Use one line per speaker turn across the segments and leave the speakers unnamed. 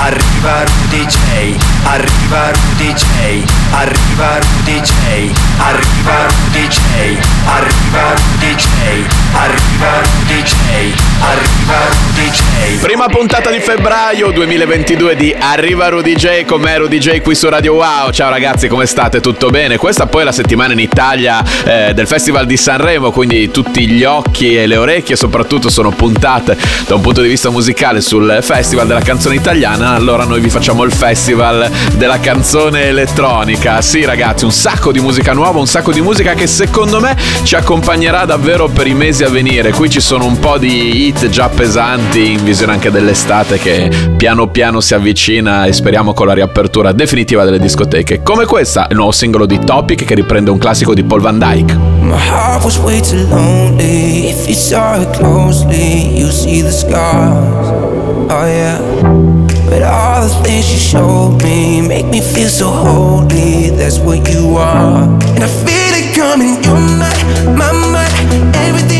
Arriva Rudy J. Arriva Rudy J. Arriva Rudy J. Arriva Rudy J. Arriva Rudy. Arriva Rudy. Arriva Rudy.
Prima puntata di febbraio 2022 di Arriva Rudy J con me Rudy J qui su Radio Wow. Ciao ragazzi, come state? Tutto bene? Questa poi è la settimana in Italia eh, del Festival di Sanremo, quindi tutti gli occhi e le orecchie soprattutto sono puntate da un punto di vista musicale sul Festival della canzone italiana. Allora noi vi facciamo il Festival della canzone elettronica. Sì ragazzi, un sacco di musica nuova, un sacco di musica che secondo me ci accompagnerà davvero per i mesi a venire. Qui ci sono un po' di hit già pesanti in visione anche dell'estate che piano piano si avvicina e speriamo con la riapertura definitiva delle discoteche. Come questa, il nuovo singolo di Topic che riprende un classico di Paul Van Dyke.
My heart was way too lonely. If you saw it closely, you see the scars. Oh yeah. But all the things you showed me make me feel so holy. That's what you are. And I feel it coming. You're my, my, my. Everything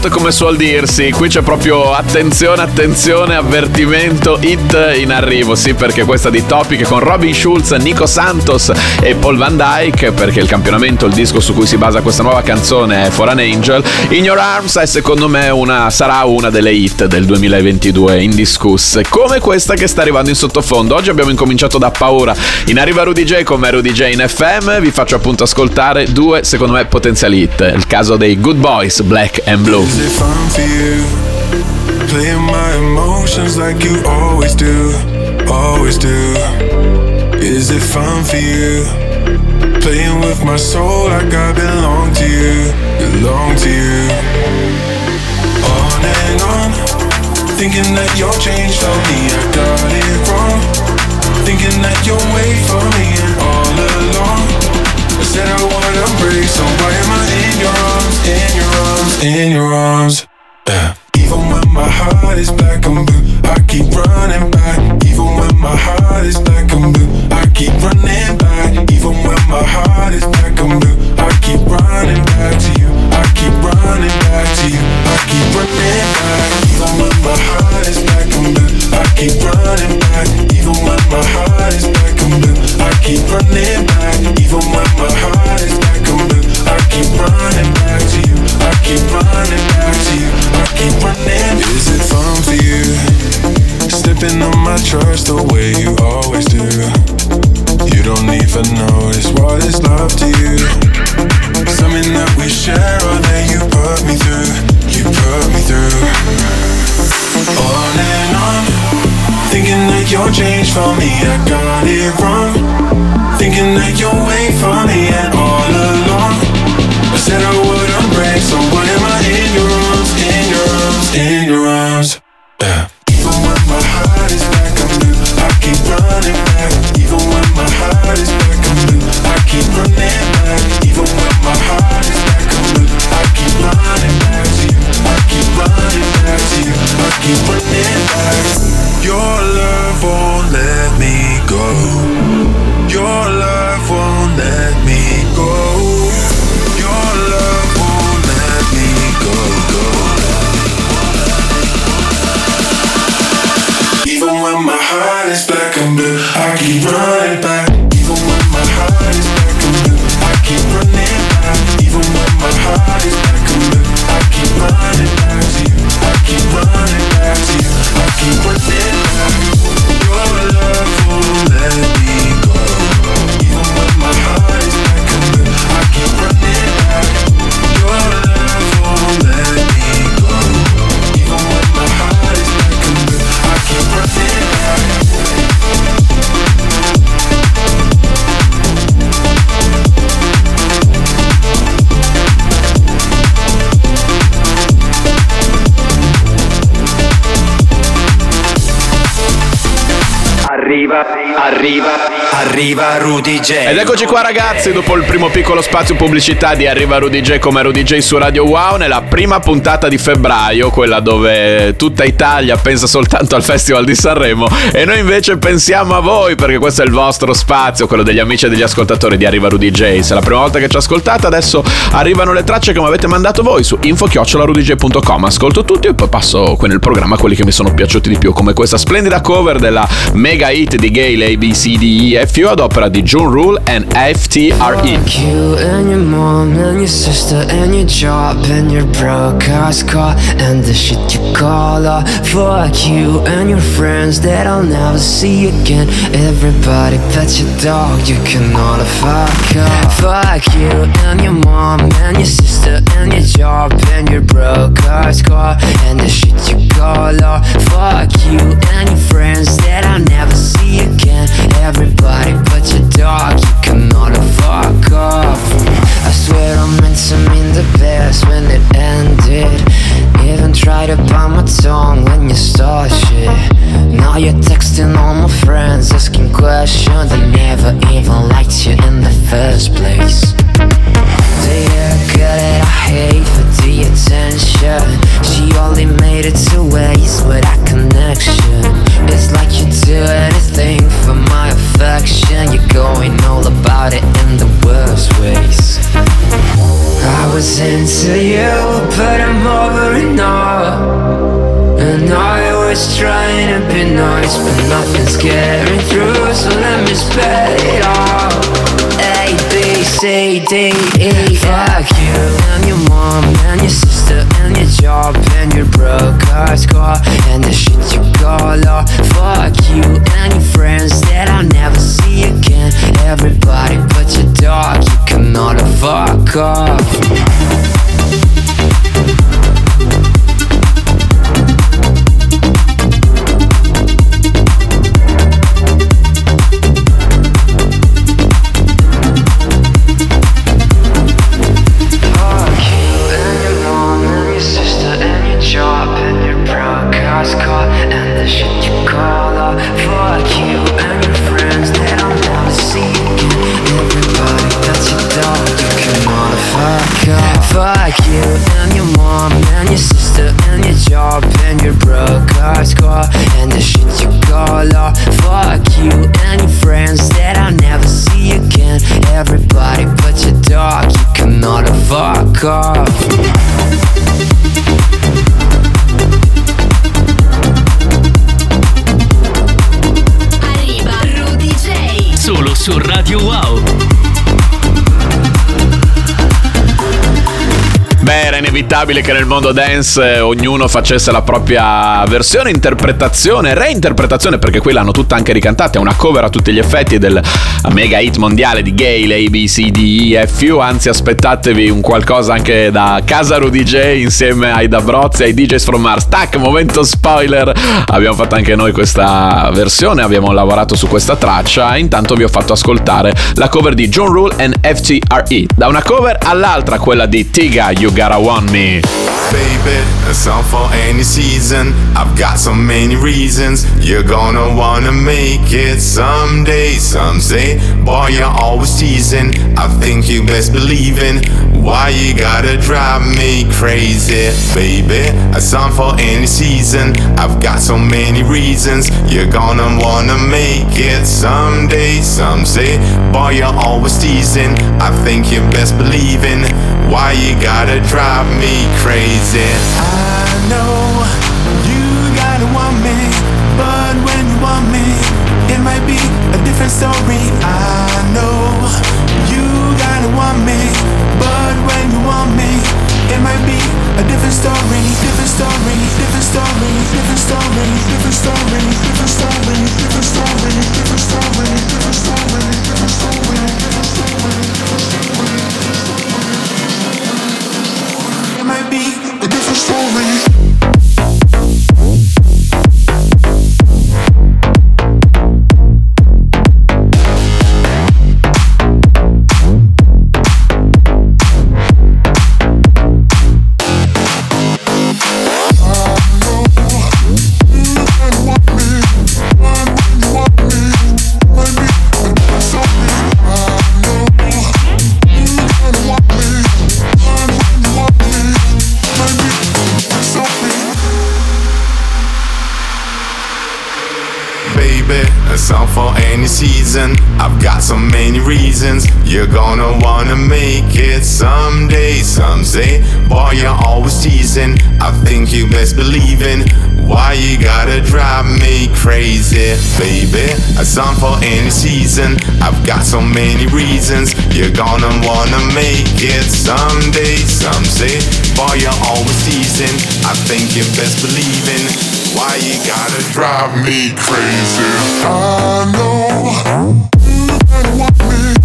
alert come suol dirsi, qui c'è proprio attenzione, attenzione, avvertimento, hit in arrivo, sì perché questa di Topic con Robin Schulz, Nico Santos e Paul Van Dyke, perché il campionamento, il disco su cui si basa questa nuova canzone è For an Angel, In Your Arms è secondo me una, sarà una delle hit del 2022 indiscusse, come questa che sta arrivando in sottofondo. Oggi abbiamo incominciato da paura, in arriva Rudy J con me Rudy J in FM, vi faccio appunto ascoltare due secondo me potenziali hit, il caso dei Good Boys, Black and Blue.
Is it fun for you? Playing my emotions like you always do, always do. Is it fun for you? Playing with my soul like I belong to you, belong to you. On and on, thinking that you're changed on me, I got it wrong. Thinking that you'll wait for me and all along. I said I wanna break, in your arms? Yeah. Even when my heart is black and blue, I keep running back. Even when my heart is black and blue, I keep running back. Even when my heart is black and blue, I
Arriva, arriva, Rudy J.
Ed eccoci qua ragazzi, dopo il primo piccolo spazio pubblicità di Arriva Rudy J come Rudy J su Radio Wow, nella prima puntata di febbraio, quella dove tutta Italia pensa soltanto al Festival di Sanremo e noi invece pensiamo a voi perché questo è il vostro spazio, quello degli amici e degli ascoltatori di Arriva Rudy J. Se è la prima volta che ci ascoltate, adesso arrivano le tracce che mi avete mandato voi su info-rudj.com. Ascolto tutti e poi passo qui nel programma quelli che mi sono piaciuti di più, come questa splendida cover della mega hit di Gale ABCDEFU ad opera di June Rule and FTRE.
You and your mom and your sister and your job and your broke ass car and the shit you call off. Fuck you and your friends that I'll never see again. Everybody but your dog, you can all fuck off. Fuck you and your mom and your sister and your job and your broke ass car and the shit you call off. Fuck you and your friends that I'll never see again. Everybody but your dog, you can all fuck off. I swear I meant to mean the best when it ended. Even tried to bite my tongue when you start shit. Now you're texting all my friends, asking questions. They never even liked you in the first place. I hate for the attention. She only made it without connection. It's like you do anything for my affection. You're going all about it in the worst ways. I was into you, but I'm over it now. And I was trying to be nice, but nothing's getting through. So let me spell it out. A B C D E. Fuck you and your mom and your sister and your job and your broke ass car and the shit you call off. Fuck you and your friends that I'll never see again. Everybody but your dog, you can all fuck off.
Inevitabile che nel mondo dance eh, ognuno facesse la propria versione, interpretazione, reinterpretazione, perché qui l'hanno tutta anche ricantata. È una cover a tutti gli effetti del mega hit mondiale di Gale, A, B, C, D, E, F, U. Anzi, aspettatevi un qualcosa anche da Casaru DJ insieme ai Dabrozzi, ai DJs from Mars. Tac, momento spoiler. Abbiamo fatto anche noi questa versione, abbiamo lavorato su questa traccia. Intanto vi ho fatto ascoltare la cover di John Rule and FTRE. Da una cover all'altra, quella di Tiga, You Gotta Want Me.
Baby, a song for any season. I've got so many reasons. You're gonna wanna make it someday. Some boy, you're always teasing. I think you best believe in. Why you gotta drive me crazy, baby? A song for any season. I've got so many reasons. You're gonna wanna make it someday. Some say, boy, you're always teasing. I think you best believe in. Why you gotta drive me crazy?
I know you gotta want me, but when you want me, it might be different story. I know you gotta want me, but when you want me, it might be a different story, different story, different story, different story, different story, different story, different story, different story, different story, different story, different story. It might be a different story.
A song for any season. I've got so many reasons. You're gonna wanna make it someday. Some say, boy, you're always teasing. I think you best believe in. Why you gotta drive me crazy, baby? A song for any season. I've got so many reasons. You're gonna wanna make it someday. Some say, boy, you're always teasing. I think you best believe in. Why you gotta drive me crazy?
I know you want me,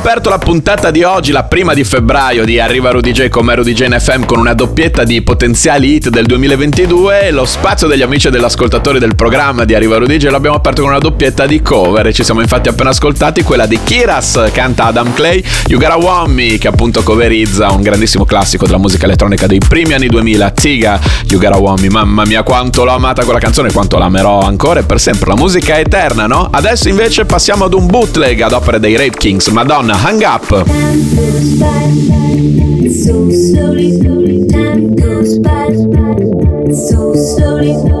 aperto la puntata di oggi, la prima di febbraio di Arriva Rudy J come Rudy J FM con una doppietta di potenziali hit del 2022, lo spazio degli amici e degli ascoltatori del programma di Arriva Rudy J l'abbiamo aperto con una doppietta di cover. E ci siamo infatti appena ascoltati quella di Kiras, canta Adam Clay, You Gotta Want Me che appunto coverizza un grandissimo classico della musica elettronica dei primi anni 2000, Tiga, You Gotta Want Me, mamma mia quanto l'ho amata quella canzone, quanto l'amerò ancora e per sempre, la musica è eterna, no? Adesso invece passiamo ad un bootleg ad opera dei Rape Kings, Madonna, Hang Up.
So slowly, slowly, time goes by. So slowly, slowly.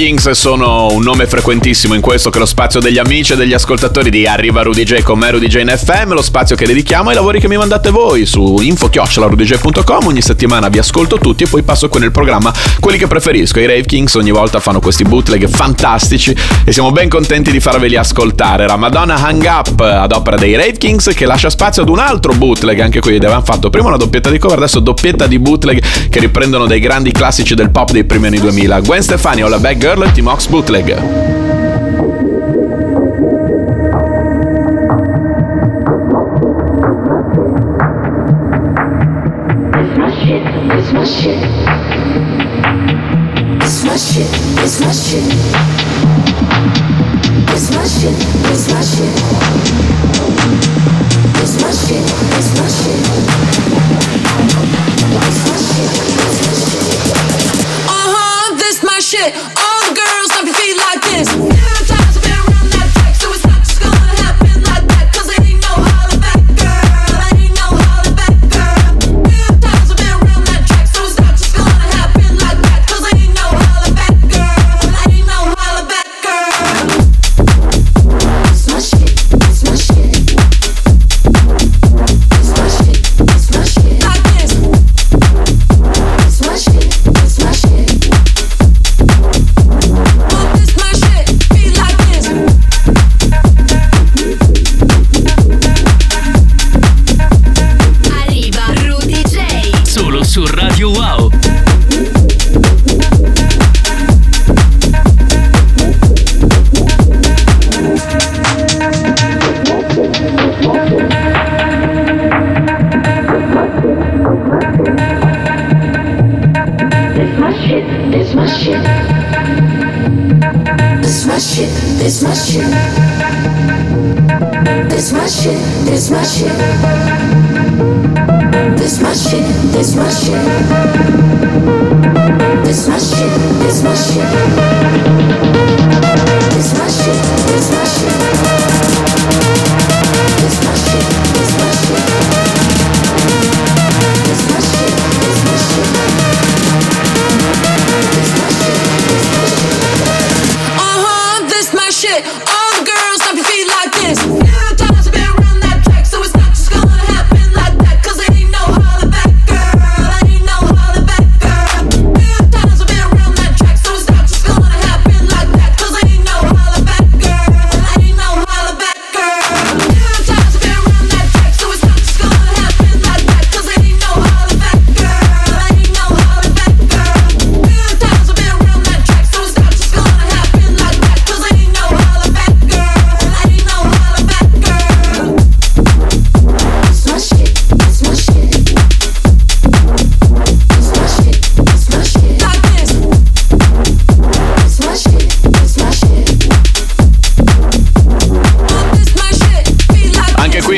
Kings sono un nome frequentissimo in questo che è lo spazio degli amici e degli ascoltatori di Arriva Rudy J con me Rudy J in FM, lo spazio che dedichiamo ai lavori che mi mandate voi su info-rudyj.com, ogni settimana vi ascolto tutti e poi passo con il programma quelli che preferisco. I Rave Kings ogni volta fanno questi bootleg fantastici e siamo ben contenti di farveli ascoltare. Ramadonna Hang Up ad opera dei Rave Kings che lascia spazio ad un altro bootleg, anche qui avevamo fatto prima una doppietta di cover, adesso doppietta di bootleg che riprendono dei grandi classici del pop dei primi anni 2000. Gwen Stefani o la Bad Girl e Team Ox Bootleg.
It's my shit, it's my shit.
This my shit. This
my shit,
this
my shit.
This my shit, this
my shit. This my shit, this my shit.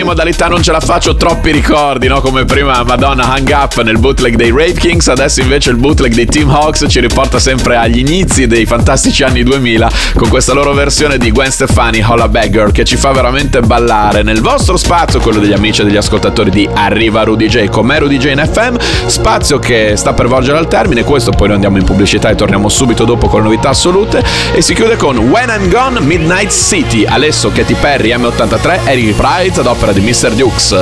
In modalità non ce la faccio troppi ricordi, no? Come prima Madonna Hang Up nel bootleg dei Rave Kings, adesso invece il bootleg dei Team Hawks ci riporta sempre agli inizi dei fantastici anni 2000 con questa loro versione di Gwen Stefani Holla Bagger che ci fa veramente ballare nel vostro spazio, quello degli amici e degli ascoltatori di Arriva Rudy J con me Rudy J in FM, spazio che sta per volgere al termine, questo poi noi andiamo in pubblicità e torniamo subito dopo con le novità assolute e si chiude con When I'm Gone Midnight City, Alesso, Katy Perry, M83, Eric Pride ad opera
Мистер Дюкс.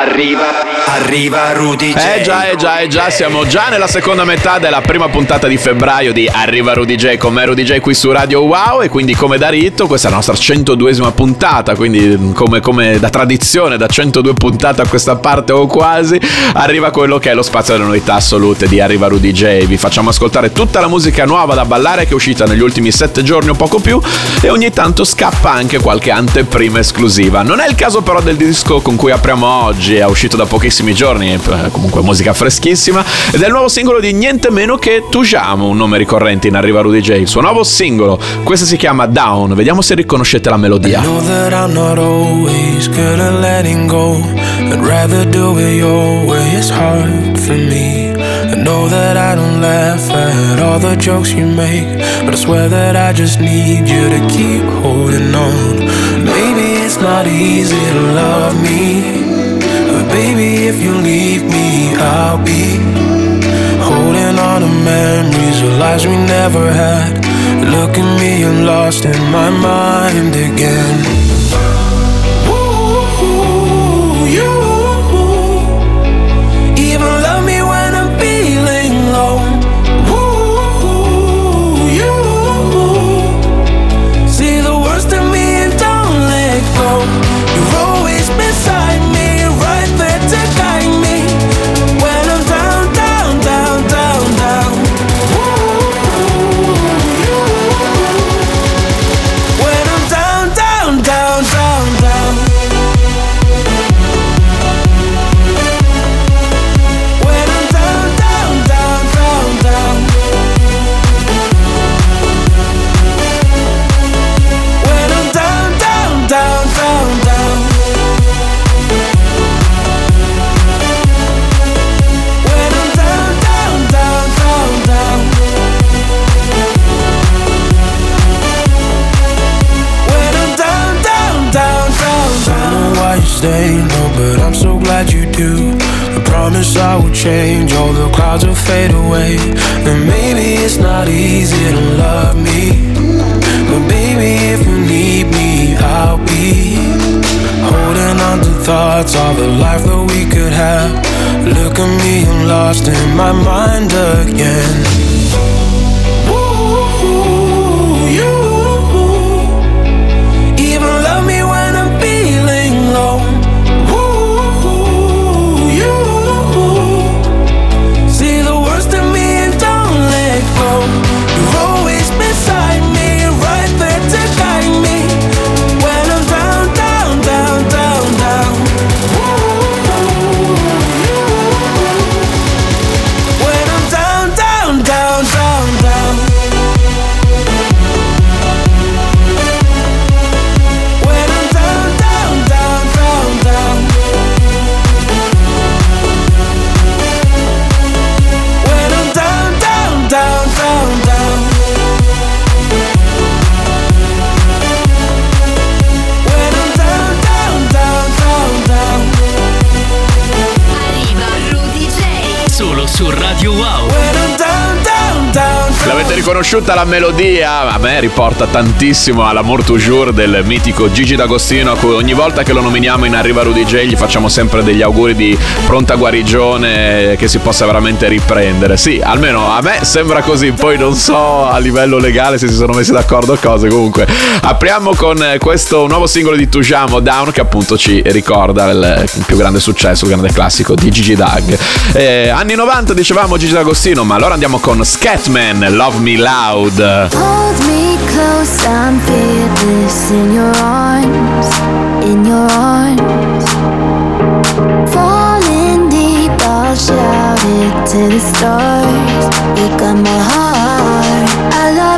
Arriva, arriva, Rudy J.
Eh già, eh già, eh già, siamo già nella seconda metà della prima puntata di febbraio di Arriva Rudy J con me Rudy J qui su Radio Wow e quindi come da rito questa è la nostra 102esima puntata, quindi come, come da tradizione da 102 puntate a questa parte o quasi arriva quello che è lo spazio delle novità assolute di Arriva Rudy J. Vi facciamo ascoltare tutta la musica nuova da ballare che è uscita negli ultimi 7 giorni o poco più e ogni tanto scappa anche qualche anteprima esclusiva. Non è il caso però del disco con cui apriamo oggi, è uscito da pochissimi giorni, eh, comunque musica freschissima, ed è il nuovo singolo di niente meno che Tujamo, un nome ricorrente in Arriva Rudy J, il suo nuovo singolo, questo si chiama Down, vediamo se riconoscete la melodia.
know that. I don't laugh at all the jokes you make, but I swear that I just need you to keep holding on. Maybe it's not easy to love me, baby, if you leave me, I'll be holding on to memories of lives we never had. Look at me, I'm lost in my mind again. Will change, all the clouds will fade away. And maybe it's not easy to love me. But baby, if you need me, I'll be holding on to thoughts of the life that we could have. Look at me, I'm lost in my mind again.
L'avete riconosciuta la melodia? A me riporta tantissimo all'Amour Toujours del mitico Gigi D'Agostino, a cui ogni volta che lo nominiamo in Arriva Rudy J gli facciamo sempre degli auguri di pronta guarigione, che si possa veramente riprendere. Sì, almeno a me sembra così, poi non so a livello legale se si sono messi d'accordo o cose. Comunque, apriamo con questo nuovo singolo di Tujamo, Down, che appunto ci ricorda il più grande successo, il grande classico di Gigi Dag. Eh, anni 90 dicevamo Gigi D'Agostino, ma allora andiamo con Scatman, Love Me Loud.
Hold me close, I'm fearless in your arms, in your arms. Falling deep, I'll shout it to the stars. You got my heart. I love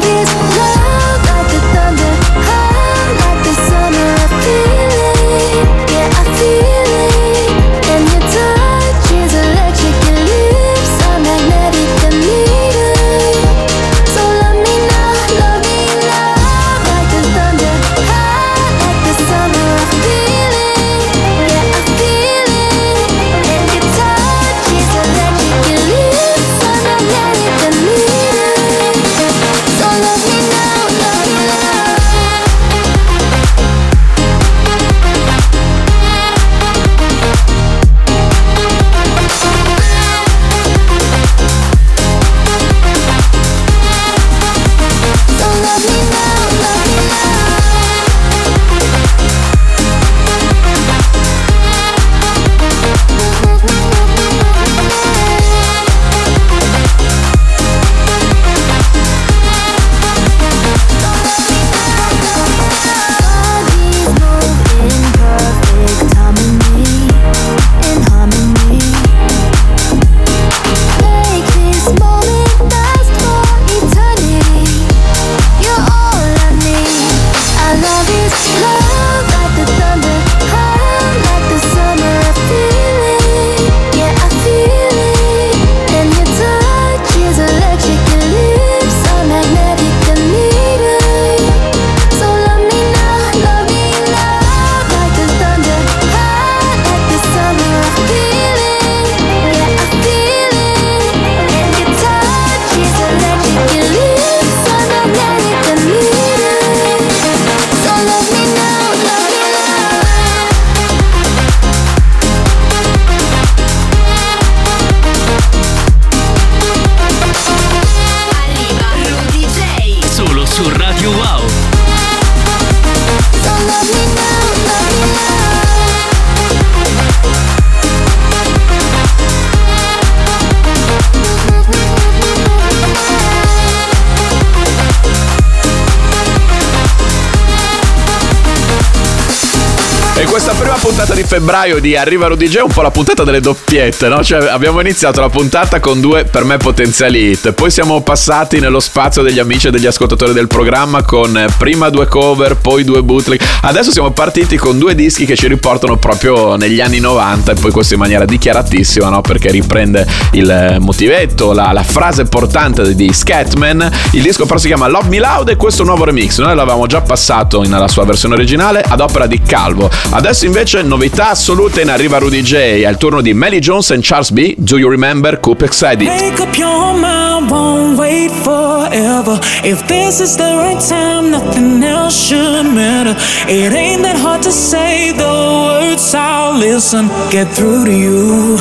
febbraio di Arriva Rudy è un po' la puntata delle doppiette, no? Cioè abbiamo iniziato la puntata con due per me potenziali hit, poi siamo passati nello spazio degli amici e degli ascoltatori del programma con eh, prima due cover, poi due bootleg. Adesso siamo partiti con due dischi che ci riportano proprio negli anni 90 e poi questo in maniera dichiaratissima, no? Perché riprende il eh, motivetto, la, la frase portante di Scatman. Il disco però si chiama Love Me Loud e questo nuovo remix. Noi l'avevamo già passato nella sua versione originale ad opera di Calvo. Adesso invece novità assoluta in arriva Rudy J. Il turno di Melly Jones e Charles B. Do you remember Coupex Edit?
Make up your mind, won't wait forever. If this is the right time, nothing else should matter. It ain't that hard to say the words, I'll listen. Get through to you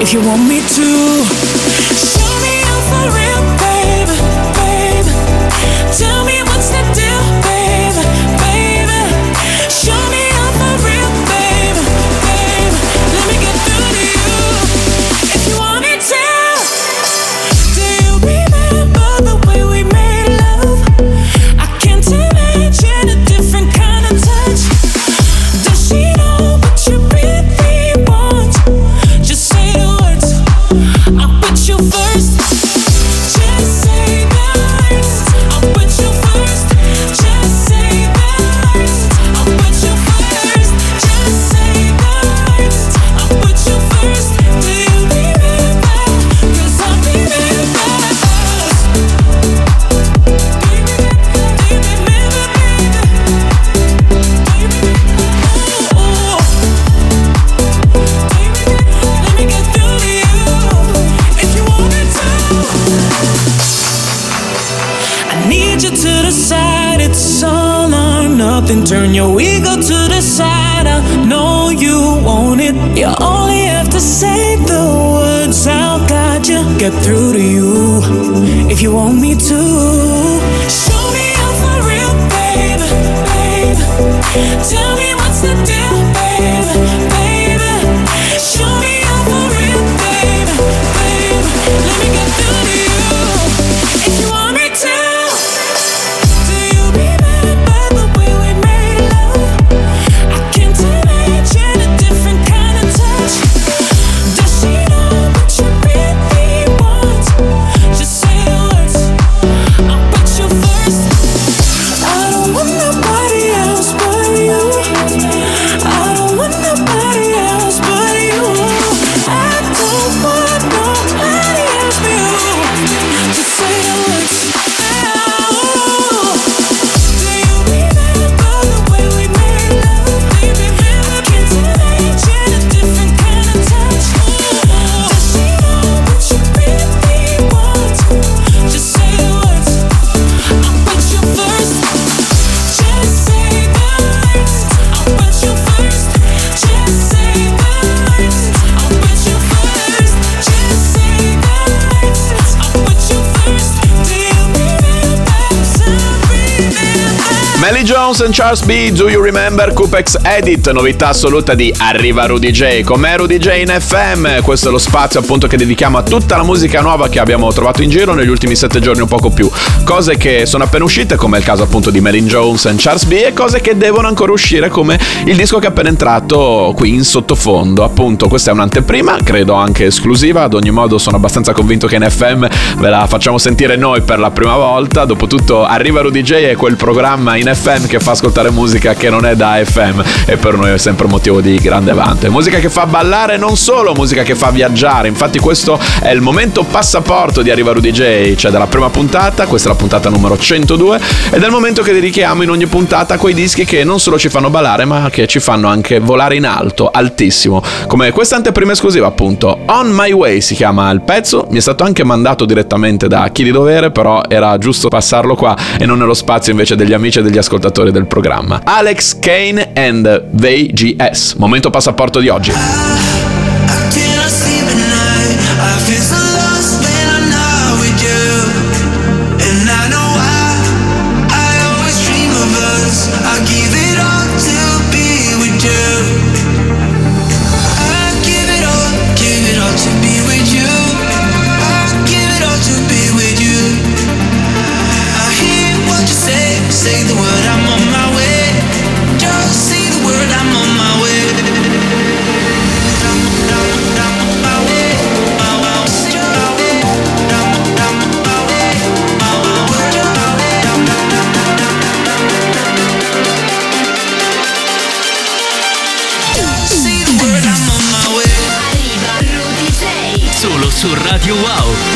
if you want me to. Need you to decide it's all or nothing. Turn your ego to the side. I know you want it. You only have to say the words. I'll guide you. Get through to you if you want me to. Show me you're for real, baby, baby. Tell me what's the deal, baby,
Melly Jones and Charles B. Do you remember Coupex Edit? Novità assoluta di Arriva Rudy J. Com'è Rudy J in FM? Questo è lo spazio appunto che dedichiamo a tutta la musica nuova che abbiamo trovato in giro negli ultimi sette giorni o poco più. Cose che sono appena uscite, come il caso appunto di Melly Jones and Charles B. E cose che devono ancora uscire, come il disco che è appena entrato qui in sottofondo. Appunto, questa è un'anteprima, credo anche esclusiva. Ad ogni modo, sono abbastanza convinto che in FM ve la facciamo sentire noi per la prima volta. Dopotutto, Arriva Rudy J è quel programma in FM che fa ascoltare musica che non è da FM e per noi è sempre motivo di grande vanto. È musica che fa ballare non solo, musica che fa viaggiare. Infatti questo è il momento passaporto di Arriva Rudy J, cioè dalla prima puntata, questa è la puntata numero 102 ed è il momento che dedichiamo in ogni puntata a quei dischi che non solo ci fanno ballare ma che ci fanno anche volare in alto, altissimo. Come questa anteprima esclusiva appunto, On My Way si chiama il pezzo, mi è stato anche mandato direttamente da chi di dovere, però era giusto passarlo qua e non nello spazio invece degli amici e degli ascoltatori del programma. Alex Kane and VGS, momento passaporto di oggi.
Su Radio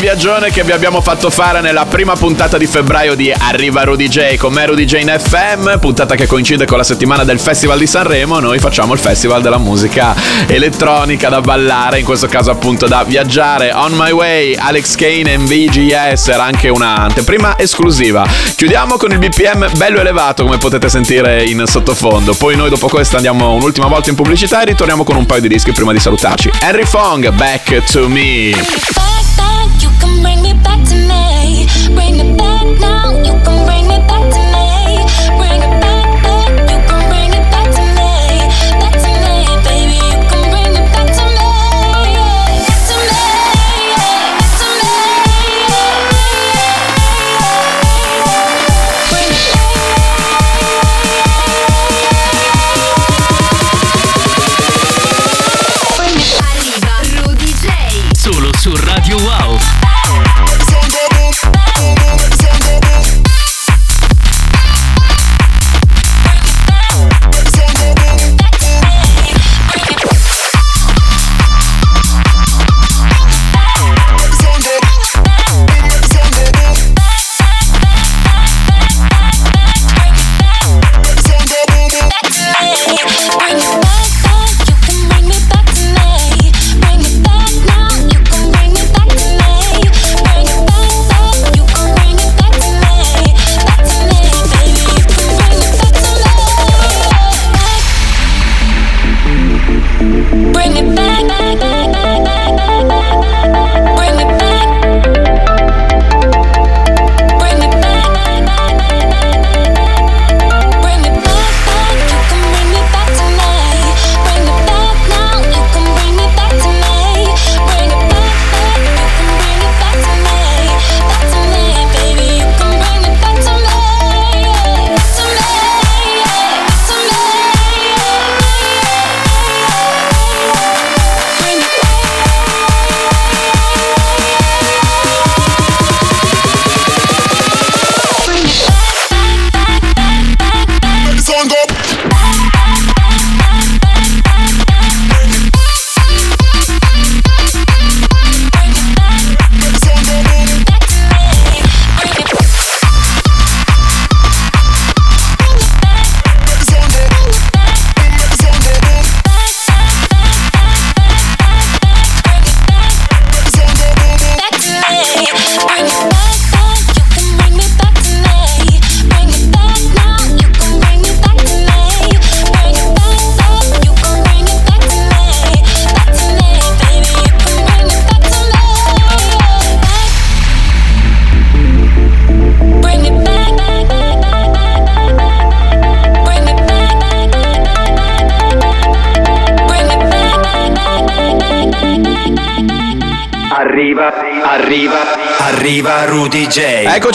viaggione che vi abbiamo fatto fare nella prima puntata di febbraio di Arriva Rudy J con me Rudy J in FM, puntata che coincide con la settimana del Festival di Sanremo. Noi facciamo il Festival della musica elettronica da ballare, in questo caso appunto da viaggiare. On My Way, Alex Kane e VGS era anche una anteprima esclusiva. Chiudiamo con il BPM bello elevato come potete sentire in sottofondo. Poi noi dopo questo andiamo un'ultima volta in pubblicità e ritorniamo con un paio di dischi prima di salutarci. Henry Fong, Back to Me.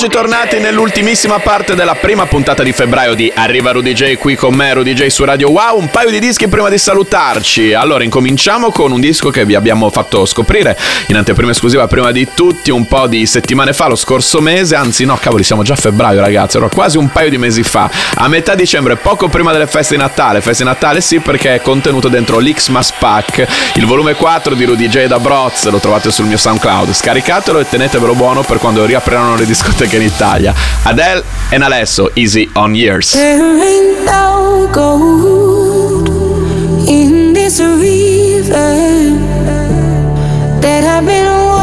Tornati nell'ultimissima parte della prima puntata di febbraio di Arriva Rudy J qui con me, Rudy J su Radio Wow. Un paio di dischi prima di salutarci. Allora, incominciamo con un disco che vi abbiamo fatto scoprire in anteprima esclusiva prima di tutti un po' di settimane fa, lo scorso mese. Anzi, no, cavoli, siamo già a febbraio, ragazzi. Era quasi un paio di mesi fa. A metà dicembre, poco prima delle feste di Natale. Feste di Natale sì, perché è contenuto dentro l'Xmas Pack, il volume 4 di Rudy J da Broz. Lo trovate sul mio SoundCloud. Scaricatelo e tenetevelo buono per quando riapriranno le discoteche in Italia. Adele e Nalesso, Easy on Years.
There ain't no gold in this river that I've been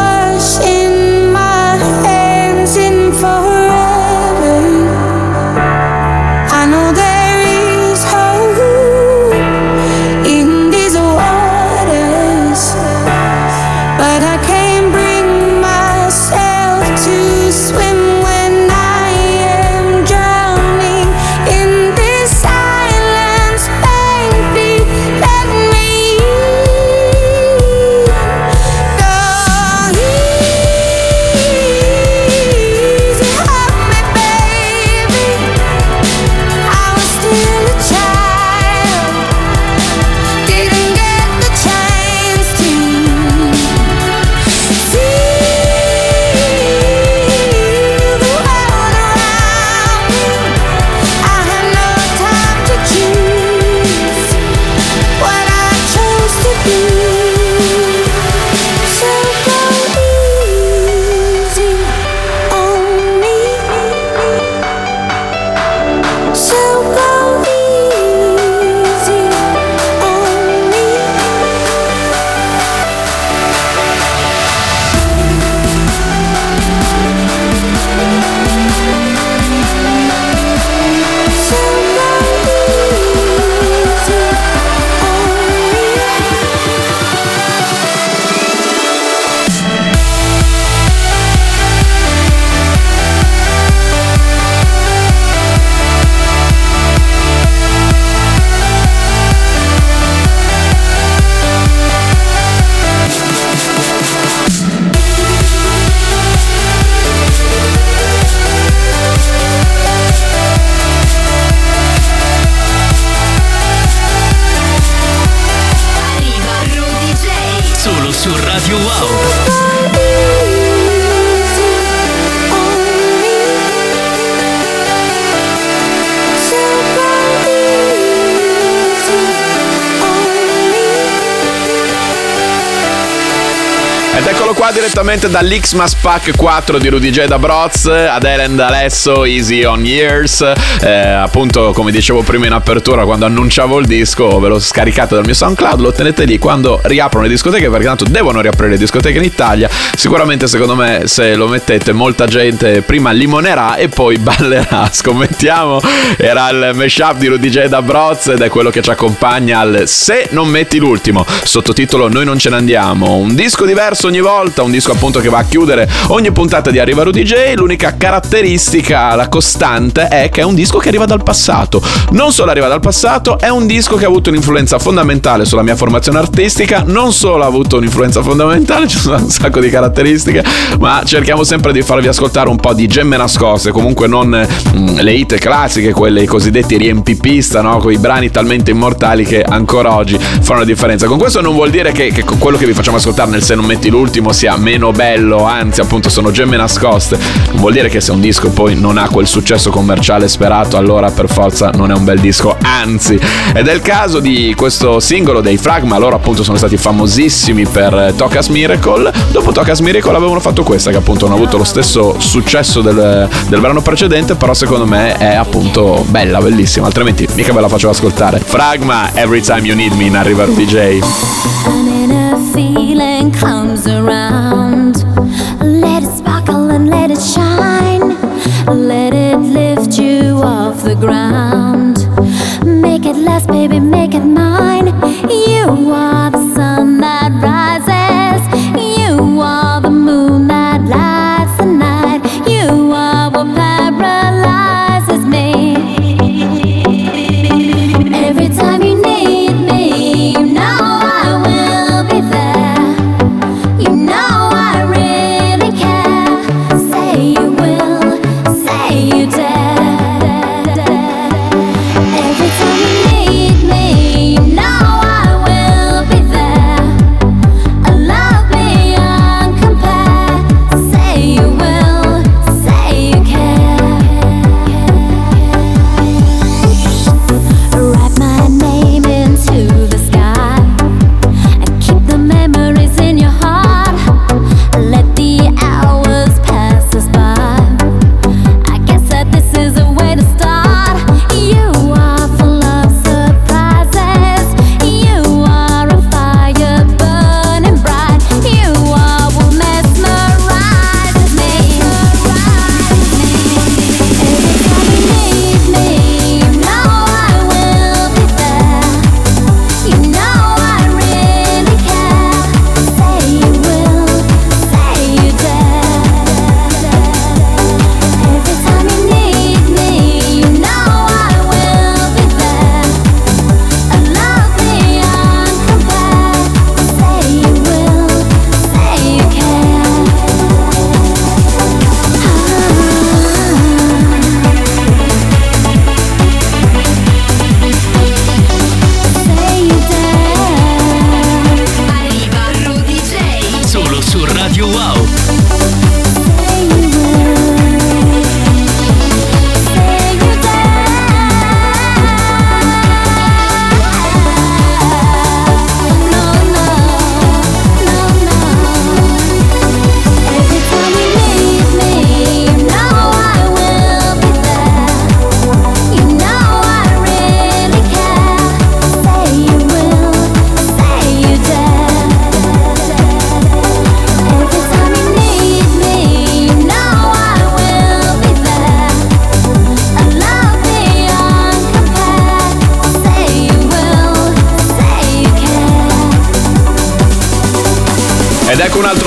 direttamente dall'Xmas Pack 4 di Rudy J da Broz, Adele and Alesso, Easy on Years. Eh, appunto, come dicevo prima in apertura, quando annunciavo il disco, ve lo scaricate dal mio SoundCloud, lo tenete lì quando riaprono le discoteche, perché tanto devono riaprire le discoteche in Italia. Sicuramente, secondo me, se lo mettete, molta gente prima limonerà e poi ballerà. Scommettiamo. Era il mashup di Rudy J da Broz ed è quello che ci accompagna al Se non metti l'ultimo. Sottotitolo Noi non ce ne andiamo. Un disco diverso ogni volta, un disco appunto che va a chiudere ogni puntata di Arriva Rudy J. L'unica caratteristica, la costante, è che è un disco che arriva dal passato. Non solo arriva dal passato, è un disco che ha avuto un'influenza fondamentale sulla mia formazione artistica. Non solo ha avuto un'influenza fondamentale, ci sono un sacco di caratteristiche, ma cerchiamo sempre di farvi ascoltare un po' di gemme nascoste. Comunque non mm, le hit classiche, quelle i cosiddetti riempipista, no? Quei brani talmente immortali che ancora oggi fanno la differenza. Con questo non vuol dire che, che quello che vi facciamo ascoltare nel Se non metti l'ultimo sia meno bello, anzi, appunto, sono gemme nascoste. Vuol dire che se un disco poi non ha quel successo commerciale sperato, allora per forza non è un bel disco, anzi. Ed è il caso di questo singolo dei Fragma, loro appunto sono stati famosissimi per Tocas Miracle. Dopo Tocas Miracle avevano fatto questa, che appunto non ha avuto lo stesso successo del, del brano precedente, però secondo me è appunto bella, bellissima, altrimenti mica ve la facevo ascoltare. Fragma, Every Time You Need Me in Arriva DJ.
Comes around. Ground.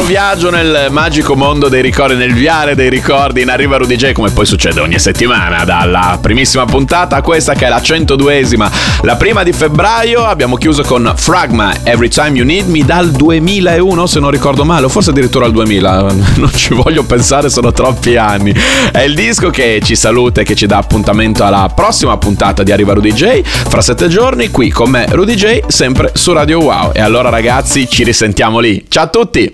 Viaggio nel magico mondo dei ricordi, nel viale dei ricordi in Arriva Rudy J, come poi succede ogni settimana, dalla primissima puntata a questa che è la 102esima. La prima di febbraio abbiamo chiuso con Fragma, Every Time You Need Me, dal 2001 se non ricordo male, o forse addirittura al 2000, non ci voglio pensare, sono troppi anni. È il disco che ci saluta e che ci dà appuntamento alla prossima puntata di Arriva Rudy J, fra sette giorni, qui con me Rudy J, sempre su Radio Wow. E allora ragazzi, ci risentiamo lì. Ciao a tutti!